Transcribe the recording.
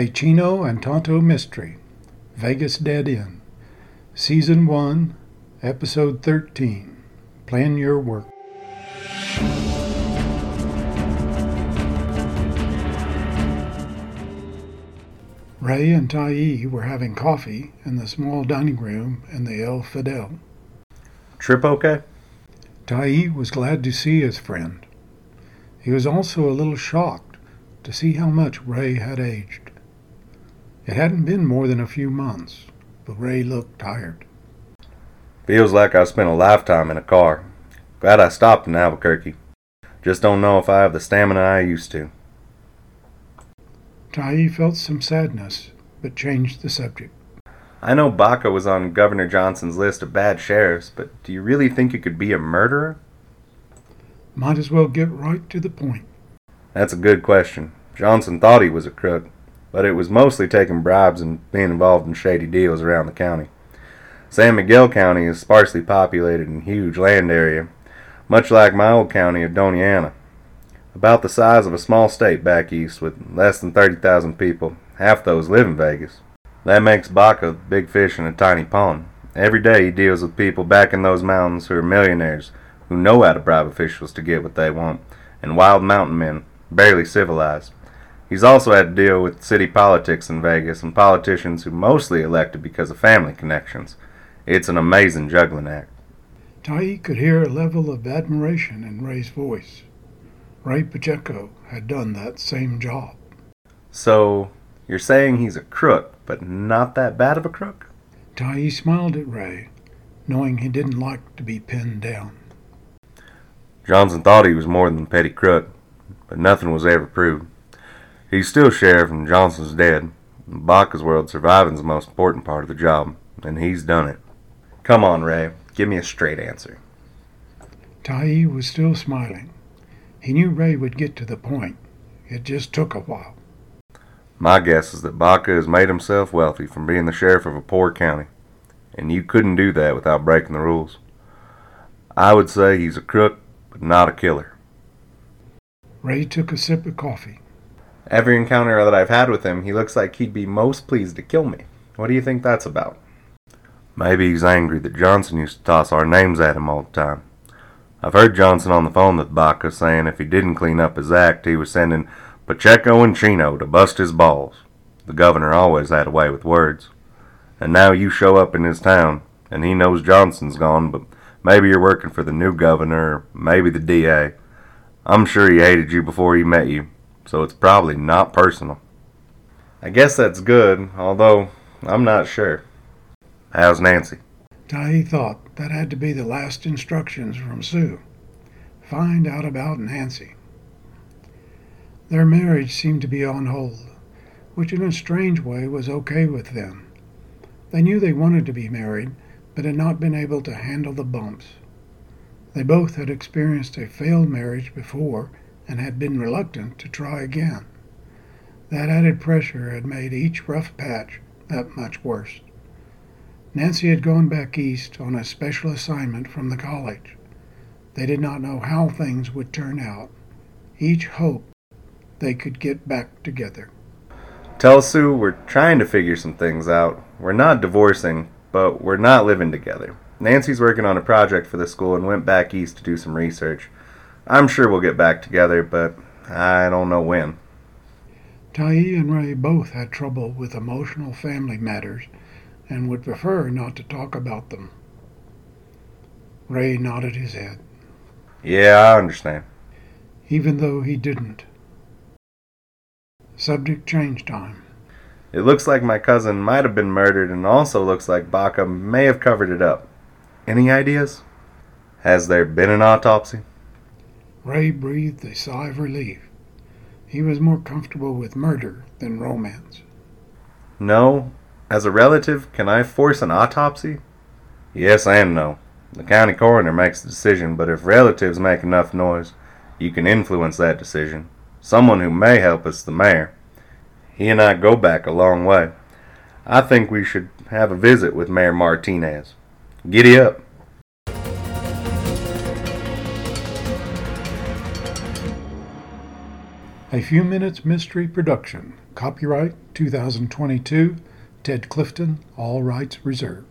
A Chino and Tonto Mystery, Vegas Dead End, Season 1, Episode 13. Plan Your Work. Ray and Tyee were having coffee in the small dining room in the El Fidel. Trip okay? Tyee was glad to see his friend. He was also a little shocked to see how much Ray had aged. It hadn't been more than a few months, but Ray looked tired. Feels like I spent a lifetime in a car. Glad I stopped in Albuquerque. Just don't know if I have the stamina I used to. Tyee felt some sadness, but changed the subject. I know Baca was on Governor Johnson's list of bad sheriffs, but do you really think you could be a murderer? Might as well get right to the point. That's a good question. Johnson thought he was a crook, but it was mostly taking bribes and being involved in shady deals around the county. San Miguel County is sparsely populated and huge land area, much like my old county of Doña Ana. About the size of a small state back east with less than 30,000 people. Half those live in Vegas. That makes Baca big fish in a tiny pond. Every day he deals with people back in those mountains who are millionaires, who know how to bribe officials to get what they want, and wild mountain men, barely civilized. He's also had to deal with city politics in Vegas and politicians who mostly elected because of family connections. It's an amazing juggling act. Tyee could hear a level of admiration in Ray's voice. Ray Pacheco had done that same job. So, you're saying he's a crook, but not that bad of a crook? Tyee smiled at Ray, knowing he didn't like to be pinned down. Johnson thought he was more than a petty crook, but nothing was ever proved. He's still sheriff and Johnson's dead. In Baca's world, surviving's the most important part of the job, and he's done it. Come on, Ray. Give me a straight answer. Tyee was still smiling. He knew Ray would get to the point. It just took a while. My guess is that Baca has made himself wealthy from being the sheriff of a poor county, and you couldn't do that without breaking the rules. I would say he's a crook, but not a killer. Ray took a sip of coffee. Every encounter that I've had with him, he looks like he'd be most pleased to kill me. What do you think that's about? Maybe he's angry that Johnson used to toss our names at him all the time. I've heard Johnson on the phone with Baca saying if he didn't clean up his act, he was sending Pacheco and Chino to bust his balls. The governor always had a way with words. And now you show up in his town, and he knows Johnson's gone, but maybe you're working for the new governor, maybe the DA. I'm sure he hated you before he met you, so it's probably not personal. I guess that's good, although I'm not sure. How's Nancy? Tyee thought that had to be the last instructions from Sue. Find out about Nancy. Their marriage seemed to be on hold, which in a strange way was okay with them. They knew they wanted to be married, but had not been able to handle the bumps. They both had experienced a failed marriage before and had been reluctant to try again. That added pressure had made each rough patch that much worse. Nancy had gone back east on a special assignment from the college. They did not know how things would turn out. Each hoped they could get back together. Tell Sue we're trying to figure some things out. We're not divorcing, but we're not living together. Nancy's working on a project for the school and went back east to do some research. I'm sure we'll get back together, but I don't know when. Tyee and Ray both had trouble with emotional family matters and would prefer not to talk about them. Ray nodded his head. Yeah, I understand. Even though he didn't. Subject change time. It looks like my cousin might have been murdered and also looks like Baca may have covered it up. Any ideas? Has there been an autopsy? Ray breathed a sigh of relief. He was more comfortable with murder than romance. No. As a relative, can I force an autopsy? Yes and no. The county coroner makes the decision, but if relatives make enough noise, you can influence that decision. Someone who may help us, the mayor. He and I go back a long way. I think we should have a visit with Mayor Martinez. Giddy up. A Few Minutes Mystery Production Copyright 2022, Ted Clifton, all rights reserved.